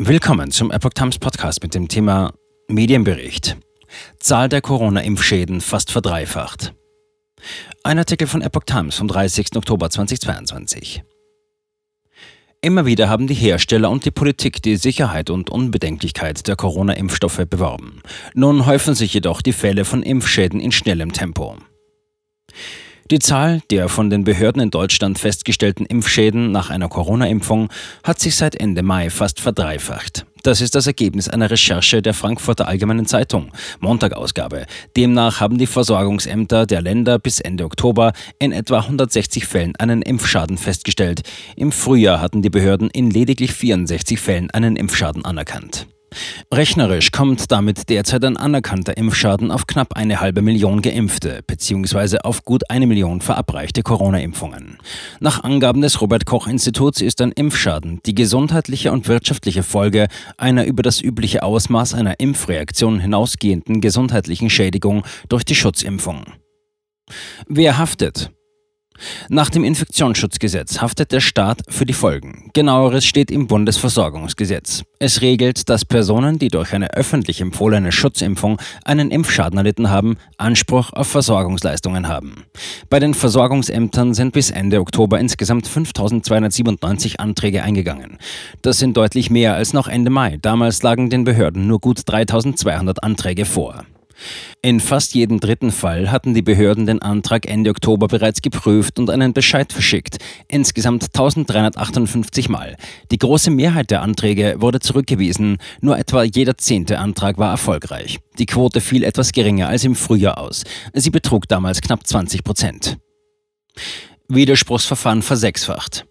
Willkommen zum Epoch Times Podcast mit dem Thema Medienbericht. Zahl der Corona-Impfschäden fast verdreifacht. Ein Artikel von Epoch Times vom 30. Oktober 2022. Immer wieder haben die Hersteller und die Politik die Sicherheit und Unbedenklichkeit der Corona-Impfstoffe beworben. Nun häufen sich jedoch die Fälle von Impfschäden in schnellem Tempo. Die Zahl der von den Behörden in Deutschland festgestellten Impfschäden nach einer Corona-Impfung hat sich seit Ende Mai fast verdreifacht. Das ist das Ergebnis einer Recherche der Frankfurter Allgemeinen Zeitung, Montagausgabe. Demnach haben die Versorgungsämter der Länder bis Ende Oktober in etwa 160 Fällen einen Impfschaden festgestellt. Im Frühjahr hatten die Behörden in lediglich 64 Fällen einen Impfschaden anerkannt. Rechnerisch kommt damit derzeit ein anerkannter Impfschaden auf knapp eine halbe Million Geimpfte bzw. auf gut eine Million verabreichte Corona-Impfungen. Nach Angaben des Robert Koch Instituts ist ein Impfschaden die gesundheitliche und wirtschaftliche Folge einer über das übliche Ausmaß einer Impfreaktion hinausgehenden gesundheitlichen Schädigung durch die Schutzimpfung. Wer haftet? Nach dem Infektionsschutzgesetz haftet der Staat für die Folgen. Genaueres steht im Bundesversorgungsgesetz. Es regelt, dass Personen, die durch eine öffentlich empfohlene Schutzimpfung einen Impfschaden erlitten haben, Anspruch auf Versorgungsleistungen haben. Bei den Versorgungsämtern sind bis Ende Oktober insgesamt 5297 Anträge eingegangen. Das sind deutlich mehr als noch Ende Mai. Damals lagen den Behörden nur gut 3200 Anträge vor. In fast jedem dritten Fall hatten die Behörden den Antrag Ende Oktober bereits geprüft und einen Bescheid verschickt, insgesamt 1358 Mal. Die große Mehrheit der Anträge wurde zurückgewiesen, nur etwa jeder zehnte Antrag war erfolgreich. Die Quote fiel etwas geringer als im Frühjahr aus. Sie betrug damals knapp 20 Prozent. Widerspruchsverfahren versechsfacht.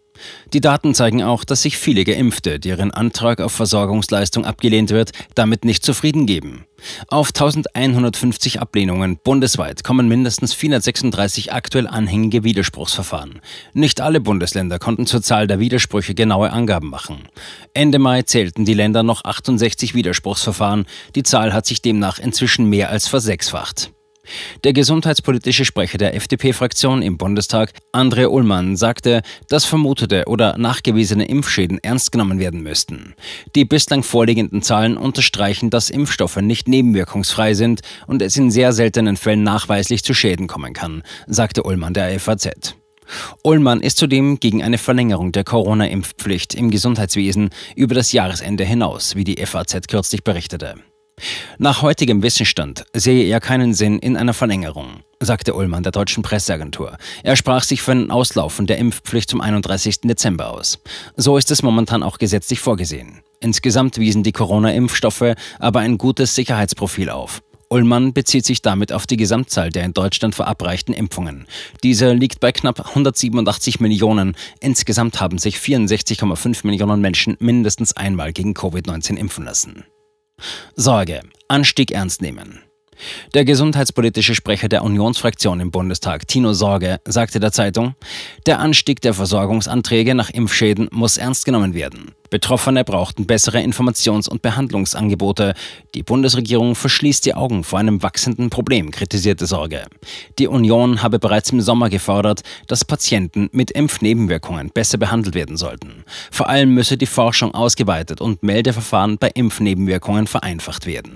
Die Daten zeigen auch, dass sich viele Geimpfte, deren Antrag auf Versorgungsleistung abgelehnt wird, damit nicht zufrieden geben. Auf 1150 Ablehnungen bundesweit kommen mindestens 436 aktuell anhängige Widerspruchsverfahren. Nicht alle Bundesländer konnten zur Zahl der Widersprüche genaue Angaben machen. Ende Mai zählten die Länder noch 68 Widerspruchsverfahren, die Zahl hat sich demnach inzwischen mehr als versechsfacht. Der gesundheitspolitische Sprecher der FDP-Fraktion im Bundestag, André Ullmann, sagte, dass vermutete oder nachgewiesene Impfschäden ernst genommen werden müssten. Die bislang vorliegenden Zahlen unterstreichen, dass Impfstoffe nicht nebenwirkungsfrei sind und es in sehr seltenen Fällen nachweislich zu Schäden kommen kann, sagte Ullmann der FAZ. Ullmann ist zudem gegen eine Verlängerung der Corona-Impfpflicht im Gesundheitswesen über das Jahresende hinaus, wie die FAZ kürzlich berichtete. Nach heutigem Wissensstand sehe er keinen Sinn in einer Verlängerung, sagte Ullmann der deutschen Presseagentur. Er sprach sich für ein Auslaufen der Impfpflicht zum 31. Dezember aus. So ist es momentan auch gesetzlich vorgesehen. Insgesamt wiesen die Corona-Impfstoffe aber ein gutes Sicherheitsprofil auf. Ullmann bezieht sich damit auf die Gesamtzahl der in Deutschland verabreichten Impfungen. Diese liegt bei knapp 187 Millionen. Insgesamt haben sich 64,5 Millionen Menschen mindestens einmal gegen Covid-19 impfen lassen. Sorge, Anstieg ernst nehmen. Der gesundheitspolitische Sprecher der Unionsfraktion im Bundestag, Tino Sorge, sagte der Zeitung, der Anstieg der Versorgungsanträge nach Impfschäden muss ernst genommen werden. Betroffene brauchten bessere Informations- und Behandlungsangebote. Die Bundesregierung verschließt die Augen vor einem wachsenden Problem, kritisierte Sorge. Die Union habe bereits im Sommer gefordert, dass Patienten mit Impfnebenwirkungen besser behandelt werden sollten. Vor allem müsse die Forschung ausgeweitet und Meldeverfahren bei Impfnebenwirkungen vereinfacht werden.